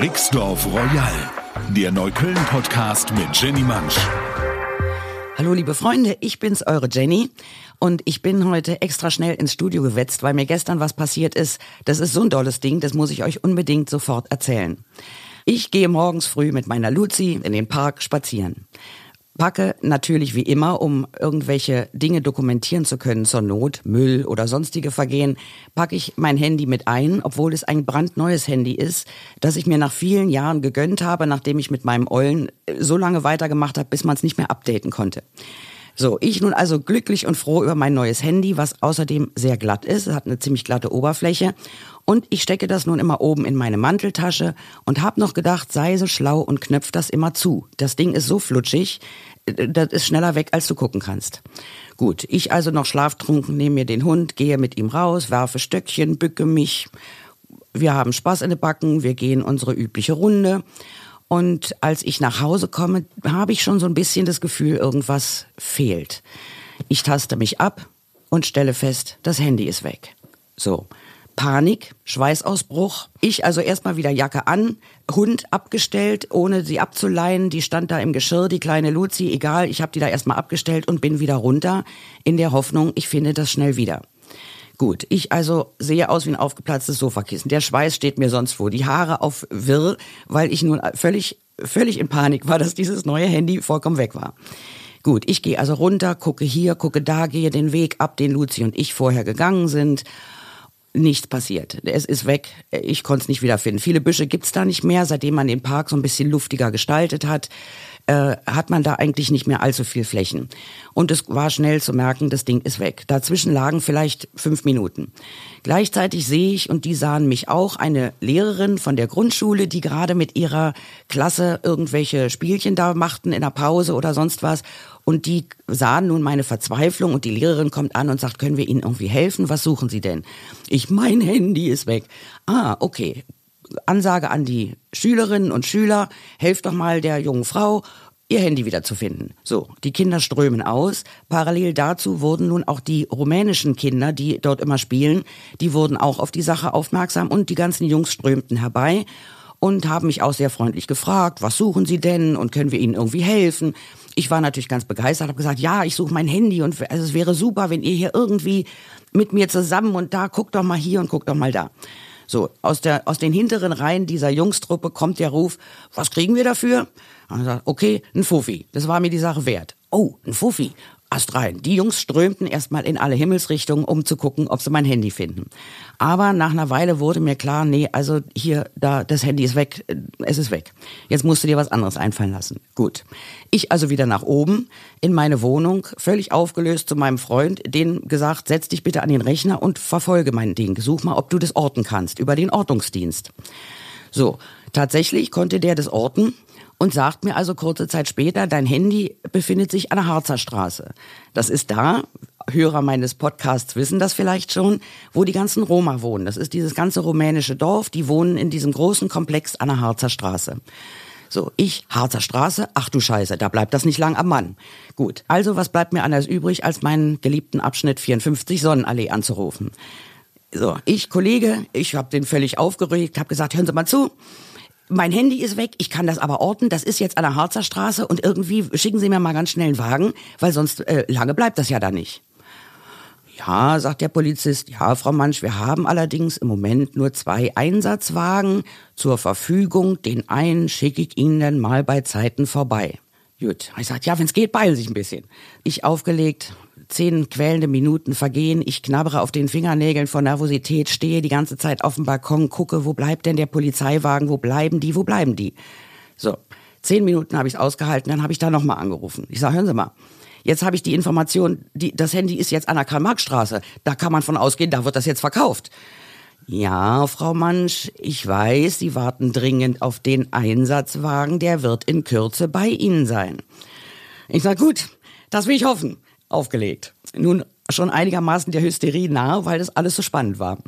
Rixdorf Royal, der Neukölln-Podcast mit Jenny Mansch. Hallo liebe Freunde, ich bin's, eure Jenny. Und ich bin heute extra schnell ins Studio gewetzt, weil mir gestern was passiert ist. Das ist so ein dolles Ding, das muss ich euch unbedingt sofort erzählen. Ich gehe morgens früh mit meiner Luzi in den Park spazieren packe natürlich wie immer, um irgendwelche Dinge dokumentieren zu können zur Not, Müll oder sonstige Vergehen, packe ich mein Handy mit ein, obwohl es ein brandneues Handy ist, das ich mir nach vielen Jahren gegönnt habe, nachdem ich mit meinem Ollen so lange weitergemacht habe, bis man es nicht mehr updaten konnte. So, ich nun also glücklich und froh über mein neues Handy, was außerdem sehr glatt ist, es hat eine ziemlich glatte Oberfläche und ich stecke das nun immer oben in meine Manteltasche und habe noch gedacht, sei so schlau und knöpf das immer zu. Das Ding ist so flutschig, das ist schneller weg, als du gucken kannst. Gut, ich also noch schlaftrunken, nehme mir den Hund, gehe mit ihm raus, werfe Stöckchen, bücke mich. Wir haben Spaß in den Backen, wir gehen unsere übliche Runde. Und als ich nach Hause komme, habe ich schon so ein bisschen das Gefühl, irgendwas fehlt. Ich taste mich ab und stelle fest, das Handy ist weg. So. Panik, Schweißausbruch. Ich also erstmal wieder Jacke an, Hund abgestellt, ohne sie abzuleihen. Die stand da im Geschirr, die kleine Luzi, egal, ich habe die da erstmal abgestellt und bin wieder runter, in der Hoffnung, ich finde das schnell wieder. Gut, ich also sehe aus wie ein aufgeplatztes Sofakissen. Der Schweiß steht mir sonst wo, die Haare auf Wirr, weil ich nun völlig, völlig in Panik war, dass dieses neue Handy vollkommen weg war. Gut, ich gehe also runter, gucke hier, gucke da, gehe den Weg ab, den Luzi und ich vorher gegangen sind nichts passiert. Es ist weg. Ich konnte es nicht wiederfinden. Viele Büsche gibt's da nicht mehr. Seitdem man den Park so ein bisschen luftiger gestaltet hat, äh, hat man da eigentlich nicht mehr allzu viel Flächen. Und es war schnell zu merken, das Ding ist weg. Dazwischen lagen vielleicht fünf Minuten. Gleichzeitig sehe ich, und die sahen mich auch, eine Lehrerin von der Grundschule, die gerade mit ihrer Klasse irgendwelche Spielchen da machten in der Pause oder sonst was. Und die sahen nun meine Verzweiflung und die Lehrerin kommt an und sagt, können wir Ihnen irgendwie helfen? Was suchen Sie denn? Ich, mein Handy ist weg. Ah, okay. Ansage an die Schülerinnen und Schüler, helft doch mal der jungen Frau, ihr Handy wiederzufinden. So, die Kinder strömen aus. Parallel dazu wurden nun auch die rumänischen Kinder, die dort immer spielen, die wurden auch auf die Sache aufmerksam und die ganzen Jungs strömten herbei und haben mich auch sehr freundlich gefragt, was suchen Sie denn und können wir Ihnen irgendwie helfen? Ich war natürlich ganz begeistert, habe gesagt, ja, ich suche mein Handy und also es wäre super, wenn ihr hier irgendwie mit mir zusammen und da guckt doch mal hier und guckt doch mal da. So, aus, der, aus den hinteren Reihen dieser Jungstruppe kommt der Ruf, was kriegen wir dafür? Und sagt, okay, ein Fuffi. Das war mir die Sache wert. Oh, ein Fuffi. Ast rein. Die Jungs strömten erstmal in alle Himmelsrichtungen, um zu gucken, ob sie mein Handy finden. Aber nach einer Weile wurde mir klar, nee, also hier, da, das Handy ist weg, es ist weg. Jetzt musst du dir was anderes einfallen lassen. Gut. Ich also wieder nach oben in meine Wohnung, völlig aufgelöst zu meinem Freund, den gesagt, setz dich bitte an den Rechner und verfolge mein Ding. Such mal, ob du das orten kannst über den Ortungsdienst. So, tatsächlich konnte der das orten und sagt mir also kurze Zeit später, dein Handy befindet sich an der Harzer Straße. Das ist da, Hörer meines Podcasts wissen das vielleicht schon, wo die ganzen Roma wohnen. Das ist dieses ganze rumänische Dorf, die wohnen in diesem großen Komplex an der Harzer Straße. So, ich, Harzer Straße, ach du Scheiße, da bleibt das nicht lang am Mann. Gut, also was bleibt mir anders übrig, als meinen geliebten Abschnitt 54 Sonnenallee anzurufen? So, ich, Kollege, ich habe den völlig aufgeregt, habe gesagt, hören Sie mal zu, mein Handy ist weg, ich kann das aber orten, das ist jetzt an der Harzer Straße und irgendwie schicken Sie mir mal ganz schnell einen Wagen, weil sonst äh, lange bleibt das ja da nicht. Ja, sagt der Polizist, ja, Frau Mansch, wir haben allerdings im Moment nur zwei Einsatzwagen zur Verfügung. Den einen schicke ich Ihnen dann mal bei Zeiten vorbei. Gut, ich sagt, ja, wenn's geht, beeilen Sie sich ein bisschen. Ich aufgelegt, zehn quälende Minuten vergehen, ich knabbere auf den Fingernägeln vor Nervosität, stehe die ganze Zeit auf dem Balkon, gucke, wo bleibt denn der Polizeiwagen, wo bleiben die, wo bleiben die? So, zehn Minuten habe ich es ausgehalten, dann habe ich da nochmal angerufen. Ich sage, hören Sie mal, jetzt habe ich die Information, die, das Handy ist jetzt an der Karl-Marx-Straße, da kann man von ausgehen, da wird das jetzt verkauft. Ja, Frau Mansch, ich weiß, Sie warten dringend auf den Einsatzwagen, der wird in Kürze bei Ihnen sein. Ich sag gut, das will ich hoffen. Aufgelegt. Nun schon einigermaßen der Hysterie nahe, weil das alles so spannend war.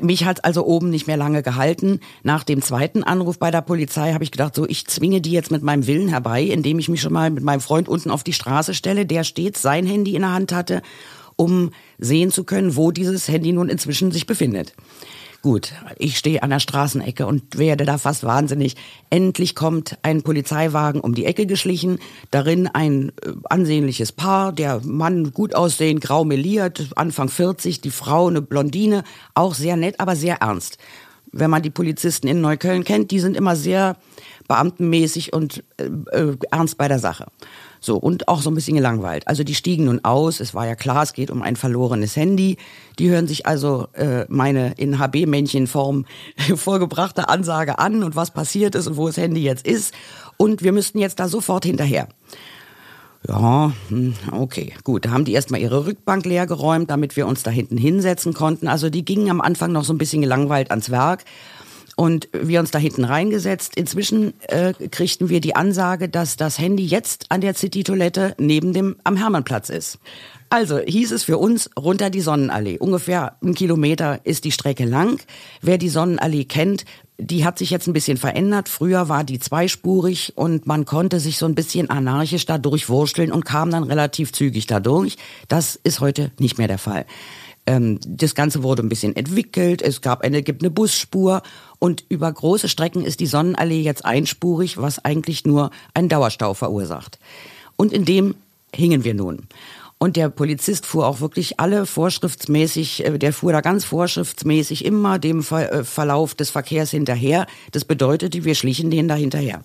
Mich hat also oben nicht mehr lange gehalten. Nach dem zweiten Anruf bei der Polizei habe ich gedacht, so ich zwinge die jetzt mit meinem Willen herbei, indem ich mich schon mal mit meinem Freund unten auf die Straße stelle, der stets sein Handy in der Hand hatte, um sehen zu können, wo dieses Handy nun inzwischen sich befindet. Gut, ich stehe an der Straßenecke und werde da fast wahnsinnig. Endlich kommt ein Polizeiwagen um die Ecke geschlichen, darin ein äh, ansehnliches Paar, der Mann gut aussehend, grau meliert, Anfang 40, die Frau eine Blondine, auch sehr nett, aber sehr ernst. Wenn man die Polizisten in Neukölln kennt, die sind immer sehr beamtenmäßig und äh, äh, ernst bei der Sache. So, und auch so ein bisschen gelangweilt. Also die stiegen nun aus, es war ja klar, es geht um ein verlorenes Handy. Die hören sich also äh, meine in HB-Männchenform vorgebrachte Ansage an und was passiert ist und wo das Handy jetzt ist. Und wir müssten jetzt da sofort hinterher. Ja, hm, okay, gut. Da haben die erstmal ihre Rückbank leer geräumt, damit wir uns da hinten hinsetzen konnten. Also die gingen am Anfang noch so ein bisschen gelangweilt ans Werk und wir uns da hinten reingesetzt. Inzwischen äh, kriegten wir die Ansage, dass das Handy jetzt an der City-Toilette neben dem am Hermannplatz ist. Also hieß es für uns runter die Sonnenallee. Ungefähr ein Kilometer ist die Strecke lang. Wer die Sonnenallee kennt, die hat sich jetzt ein bisschen verändert. Früher war die zweispurig und man konnte sich so ein bisschen anarchisch da durchwursteln und kam dann relativ zügig da durch. Das ist heute nicht mehr der Fall. Ähm, das Ganze wurde ein bisschen entwickelt. Es gab eine, gibt eine Busspur und über große Strecken ist die Sonnenallee jetzt einspurig, was eigentlich nur einen Dauerstau verursacht. Und in dem hingen wir nun. Und der Polizist fuhr auch wirklich alle vorschriftsmäßig, äh, der fuhr da ganz vorschriftsmäßig immer dem äh, Verlauf des Verkehrs hinterher. Das bedeutete, wir schlichen denen da hinterher.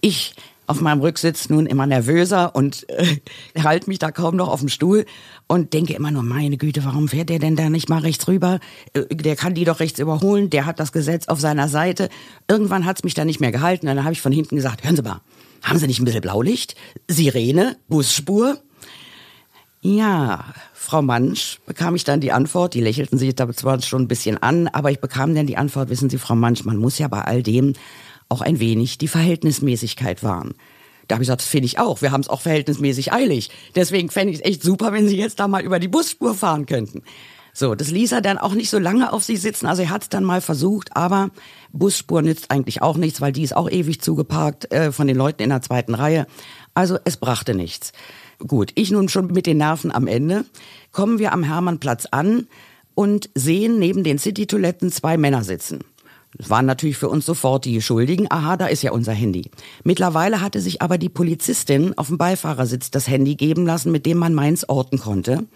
Ich auf meinem Rücksitz nun immer nervöser und äh, halte mich da kaum noch auf dem Stuhl und denke immer nur, meine Güte, warum fährt der denn da nicht mal rechts rüber? Äh, der kann die doch rechts überholen, der hat das Gesetz auf seiner Seite. Irgendwann hat's mich da nicht mehr gehalten, dann habe ich von hinten gesagt, hören Sie mal, haben Sie nicht ein bisschen Blaulicht? Sirene? Busspur? Ja, Frau Mansch bekam ich dann die Antwort, die lächelten sich da zwar schon ein bisschen an, aber ich bekam dann die Antwort, wissen Sie, Frau Mansch, man muss ja bei all dem auch ein wenig die Verhältnismäßigkeit wahren. Da habe ich gesagt, das finde ich auch. Wir haben es auch verhältnismäßig eilig. Deswegen fände ich es echt super, wenn Sie jetzt da mal über die Busspur fahren könnten. So, das ließ er dann auch nicht so lange auf sich sitzen. Also er hat es dann mal versucht, aber Busspur nützt eigentlich auch nichts, weil die ist auch ewig zugeparkt äh, von den Leuten in der zweiten Reihe. Also es brachte nichts. Gut, ich nun schon mit den Nerven am Ende. Kommen wir am Hermannplatz an und sehen neben den City-Toiletten zwei Männer sitzen. Waren natürlich für uns sofort die Schuldigen. Aha, da ist ja unser Handy. Mittlerweile hatte sich aber die Polizistin auf dem Beifahrersitz das Handy geben lassen, mit dem man Mainz orten konnte.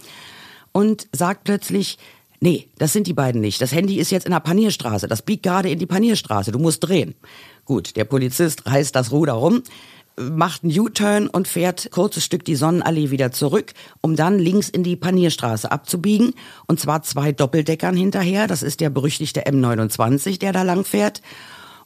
Und sagt plötzlich, nee, das sind die beiden nicht. Das Handy ist jetzt in der Panierstraße. Das biegt gerade in die Panierstraße. Du musst drehen. Gut, der Polizist reißt das Ruder rum macht einen U-Turn und fährt kurzes Stück die Sonnenallee wieder zurück, um dann links in die Panierstraße abzubiegen. Und zwar zwei Doppeldeckern hinterher. Das ist der berüchtigte M29, der da lang fährt.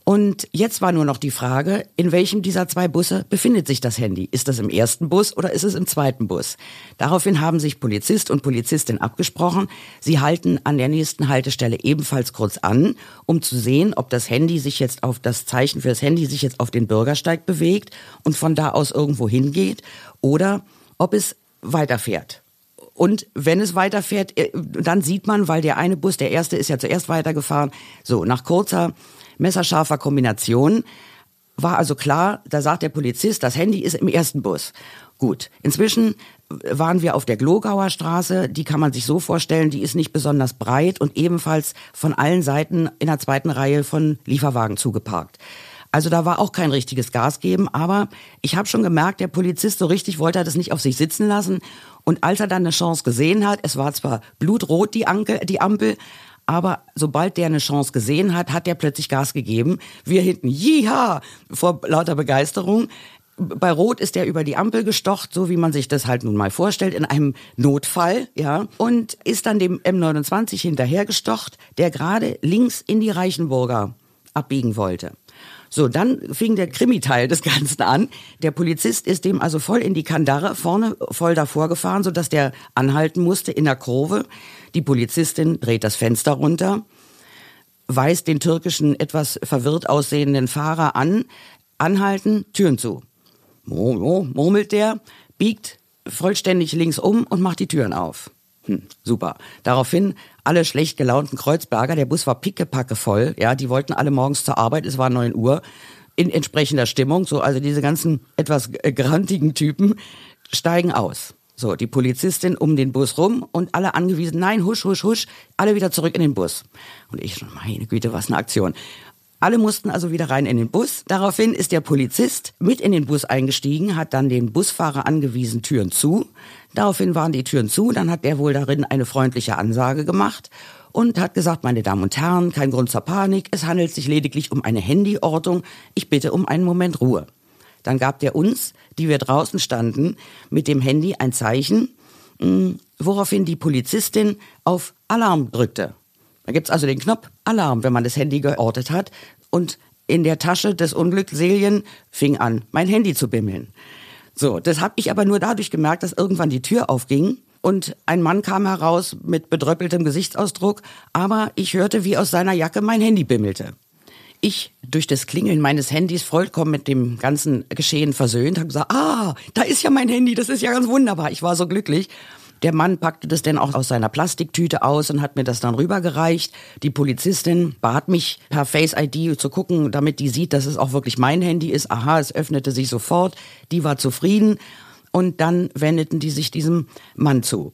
Und jetzt war nur noch die Frage, in welchem dieser zwei Busse befindet sich das Handy? Ist das im ersten Bus oder ist es im zweiten Bus? Daraufhin haben sich Polizist und Polizistin abgesprochen. Sie halten an der nächsten Haltestelle ebenfalls kurz an, um zu sehen, ob das Handy sich jetzt auf das Zeichen für Handy sich jetzt auf den Bürgersteig bewegt und von da aus irgendwo hingeht oder ob es weiterfährt. Und wenn es weiterfährt, äh, dann sieht man, weil der eine Bus, der erste ist ja zuerst weitergefahren, so nach kurzer messerscharfer Kombination. War also klar, da sagt der Polizist, das Handy ist im ersten Bus. Gut, inzwischen waren wir auf der Glogauer Straße, die kann man sich so vorstellen, die ist nicht besonders breit und ebenfalls von allen Seiten in der zweiten Reihe von Lieferwagen zugeparkt. Also da war auch kein richtiges Gas geben, aber ich habe schon gemerkt, der Polizist so richtig wollte er das nicht auf sich sitzen lassen. Und als er dann eine Chance gesehen hat, es war zwar blutrot die, Anke, die Ampel, aber sobald der eine Chance gesehen hat, hat der plötzlich Gas gegeben. Wir hinten, jiha, vor lauter Begeisterung. Bei Rot ist er über die Ampel gestocht, so wie man sich das halt nun mal vorstellt, in einem Notfall, ja, und ist dann dem M29 hinterhergestocht, der gerade links in die Reichenburger abbiegen wollte. So, dann fing der Krimi-Teil des Ganzen an. Der Polizist ist dem also voll in die Kandare, vorne voll davor gefahren, sodass der anhalten musste in der Kurve. Die Polizistin dreht das Fenster runter, weist den türkischen, etwas verwirrt aussehenden Fahrer an, anhalten, Türen zu. Murmelt der, biegt vollständig links um und macht die Türen auf. Hm, super. Daraufhin alle schlecht gelaunten Kreuzberger, der Bus war pickepacke voll, ja, die wollten alle morgens zur Arbeit, es war neun Uhr, in entsprechender Stimmung, so, also diese ganzen etwas grantigen Typen steigen aus. So, die Polizistin um den Bus rum und alle angewiesen, nein, husch, husch, husch, alle wieder zurück in den Bus. Und ich, meine Güte, was eine Aktion. Alle mussten also wieder rein in den Bus. Daraufhin ist der Polizist mit in den Bus eingestiegen, hat dann den Busfahrer angewiesen, Türen zu. Daraufhin waren die Türen zu, dann hat er wohl darin eine freundliche Ansage gemacht und hat gesagt, meine Damen und Herren, kein Grund zur Panik, es handelt sich lediglich um eine Handyortung, ich bitte um einen Moment Ruhe. Dann gab der uns, die wir draußen standen, mit dem Handy ein Zeichen, hm, woraufhin die Polizistin auf Alarm drückte. Da gibt's also den Knopf Alarm, wenn man das Handy geortet hat. Und in der Tasche des Unglückselien fing an, mein Handy zu bimmeln. So, das habe ich aber nur dadurch gemerkt, dass irgendwann die Tür aufging und ein Mann kam heraus mit bedröppeltem Gesichtsausdruck, aber ich hörte, wie aus seiner Jacke mein Handy bimmelte. Ich durch das Klingeln meines Handys vollkommen mit dem ganzen Geschehen versöhnt, habe gesagt, ah, da ist ja mein Handy, das ist ja ganz wunderbar. Ich war so glücklich der Mann packte das dann auch aus seiner Plastiktüte aus und hat mir das dann rübergereicht. Die Polizistin bat mich per Face ID zu gucken, damit die sieht, dass es auch wirklich mein Handy ist. Aha, es öffnete sich sofort. Die war zufrieden. Und dann wendeten die sich diesem Mann zu.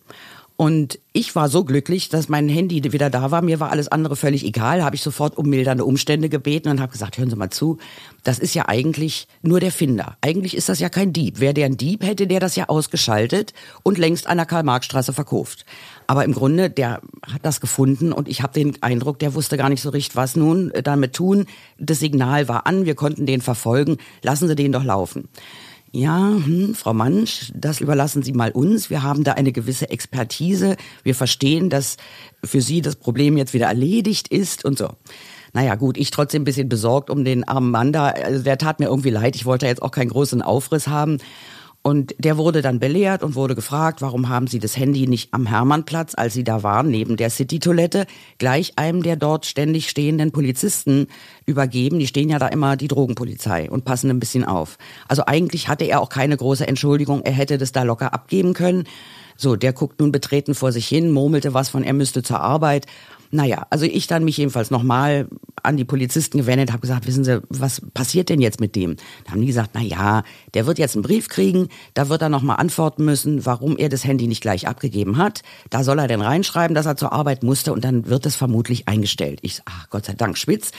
Und ich war so glücklich, dass mein Handy wieder da war. Mir war alles andere völlig egal. Habe ich sofort um mildernde Umstände gebeten und habe gesagt, hören Sie mal zu, das ist ja eigentlich nur der Finder. Eigentlich ist das ja kein Dieb. Wäre der ein Dieb, hätte der das ja ausgeschaltet und längst an der Karl-Marx-Straße verkauft. Aber im Grunde, der hat das gefunden und ich habe den Eindruck, der wusste gar nicht so richtig, was nun damit tun. Das Signal war an, wir konnten den verfolgen. Lassen Sie den doch laufen ja, hm, Frau Mansch, das überlassen Sie mal uns. Wir haben da eine gewisse Expertise. Wir verstehen, dass für Sie das Problem jetzt wieder erledigt ist und so. Naja, gut, ich trotzdem ein bisschen besorgt um den armen Mann da. Also der tat mir irgendwie leid. Ich wollte jetzt auch keinen großen Aufriss haben. Und der wurde dann belehrt und wurde gefragt, warum haben Sie das Handy nicht am Hermannplatz, als Sie da waren, neben der City-Toilette, gleich einem der dort ständig stehenden Polizisten übergeben. Die stehen ja da immer die Drogenpolizei und passen ein bisschen auf. Also eigentlich hatte er auch keine große Entschuldigung. Er hätte das da locker abgeben können. So, der guckt nun betreten vor sich hin, murmelte was von, er müsste zur Arbeit. Naja, also ich dann mich jedenfalls nochmal an die Polizisten gewendet, habe gesagt, wissen Sie, was passiert denn jetzt mit dem? Da haben die gesagt, na ja, der wird jetzt einen Brief kriegen, da wird er nochmal antworten müssen, warum er das Handy nicht gleich abgegeben hat. Da soll er denn reinschreiben, dass er zur Arbeit musste und dann wird es vermutlich eingestellt. Ich, ach Gott sei Dank, Schwitz.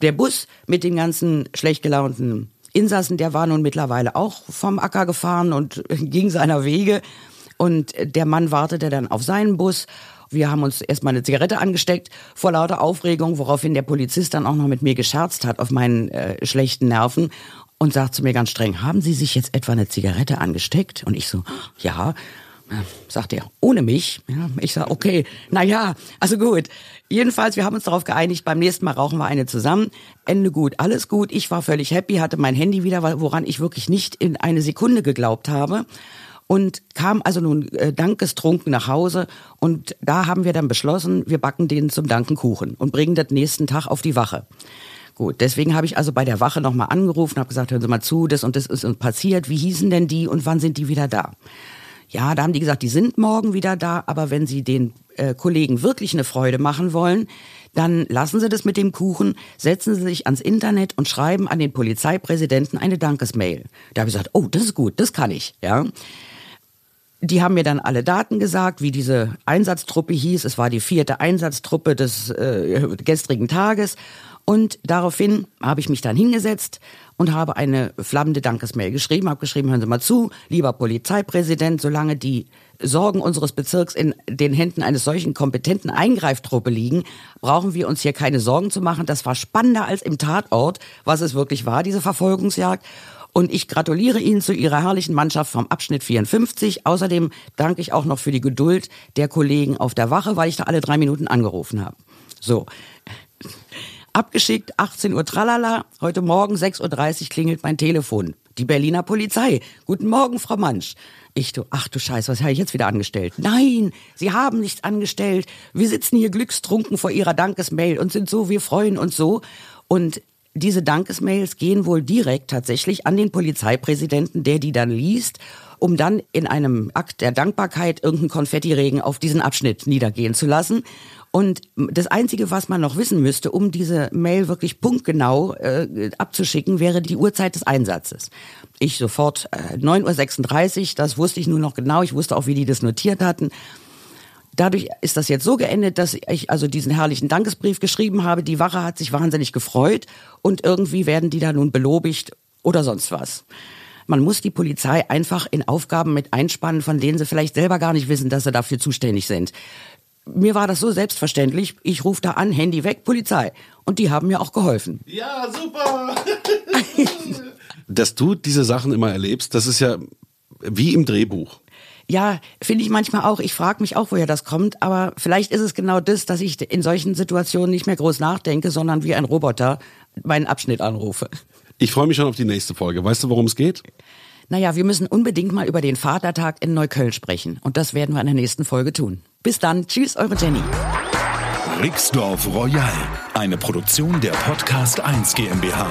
Der Bus mit den ganzen schlecht gelaunten Insassen, der war nun mittlerweile auch vom Acker gefahren und ging seiner Wege. Und der Mann wartete dann auf seinen Bus wir haben uns erstmal eine Zigarette angesteckt vor lauter Aufregung, woraufhin der Polizist dann auch noch mit mir gescherzt hat auf meinen äh, schlechten Nerven und sagt zu mir ganz streng, haben Sie sich jetzt etwa eine Zigarette angesteckt? Und ich so, ja. Sagt er, ohne mich. Ja, ich sag, okay, na ja, also gut. Jedenfalls, wir haben uns darauf geeinigt, beim nächsten Mal rauchen wir eine zusammen. Ende gut, alles gut. Ich war völlig happy, hatte mein Handy wieder, woran ich wirklich nicht in eine Sekunde geglaubt habe und kam also nun äh, dankestrunken nach Hause und da haben wir dann beschlossen, wir backen den zum Dankenkuchen und bringen das nächsten Tag auf die Wache. Gut, deswegen habe ich also bei der Wache nochmal angerufen, habe gesagt, hören Sie mal zu, das und das ist uns passiert, wie hießen denn die und wann sind die wieder da? Ja, da haben die gesagt, die sind morgen wieder da, aber wenn Sie den äh, Kollegen wirklich eine Freude machen wollen, dann lassen Sie das mit dem Kuchen, setzen Sie sich ans Internet und schreiben an den Polizeipräsidenten eine Dankesmail. Da habe ich gesagt, oh, das ist gut, das kann ich, ja. Die haben mir dann alle Daten gesagt, wie diese Einsatztruppe hieß. Es war die vierte Einsatztruppe des äh, gestrigen Tages. Und daraufhin habe ich mich dann hingesetzt und habe eine flammende Dankesmail geschrieben, habe geschrieben, hören Sie mal zu, lieber Polizeipräsident, solange die Sorgen unseres Bezirks in den Händen eines solchen kompetenten Eingreiftruppe liegen, brauchen wir uns hier keine Sorgen zu machen. Das war spannender als im Tatort, was es wirklich war, diese Verfolgungsjagd. Und ich gratuliere Ihnen zu Ihrer herrlichen Mannschaft vom Abschnitt 54. Außerdem danke ich auch noch für die Geduld der Kollegen auf der Wache, weil ich da alle drei Minuten angerufen habe. So. Abgeschickt, 18 Uhr tralala. Heute Morgen 6.30 Uhr klingelt mein Telefon. Die Berliner Polizei. Guten Morgen, Frau Mansch. Ich du, ach du Scheiße, was habe ich jetzt wieder angestellt? Nein, Sie haben nichts angestellt. Wir sitzen hier glückstrunken vor Ihrer Dankesmail und sind so, wir freuen uns so. Und diese Dankesmails gehen wohl direkt tatsächlich an den Polizeipräsidenten, der die dann liest, um dann in einem Akt der Dankbarkeit irgendeinen Konfettiregen auf diesen Abschnitt niedergehen zu lassen. Und das Einzige, was man noch wissen müsste, um diese Mail wirklich punktgenau äh, abzuschicken, wäre die Uhrzeit des Einsatzes. Ich sofort äh, 9.36 Uhr, das wusste ich nur noch genau, ich wusste auch, wie die das notiert hatten. Dadurch ist das jetzt so geendet, dass ich also diesen herrlichen Dankesbrief geschrieben habe. Die Wache hat sich wahnsinnig gefreut und irgendwie werden die da nun belobigt oder sonst was. Man muss die Polizei einfach in Aufgaben mit einspannen, von denen sie vielleicht selber gar nicht wissen, dass sie dafür zuständig sind mir war das so selbstverständlich. Ich rufe da an, Handy weg, Polizei. Und die haben mir auch geholfen. Ja, super. Dass du diese Sachen immer erlebst, das ist ja wie im Drehbuch. Ja, finde ich manchmal auch. Ich frage mich auch, woher das kommt. Aber vielleicht ist es genau das, dass ich in solchen Situationen nicht mehr groß nachdenke, sondern wie ein Roboter meinen Abschnitt anrufe. Ich freue mich schon auf die nächste Folge. Weißt du, worum es geht? Naja, wir müssen unbedingt mal über den Vatertag in Neukölln sprechen. Und das werden wir in der nächsten Folge tun. Bis dann. Tschüss, eure Jenny. Rixdorf Royal. Eine Produktion der Podcast 1 GmbH.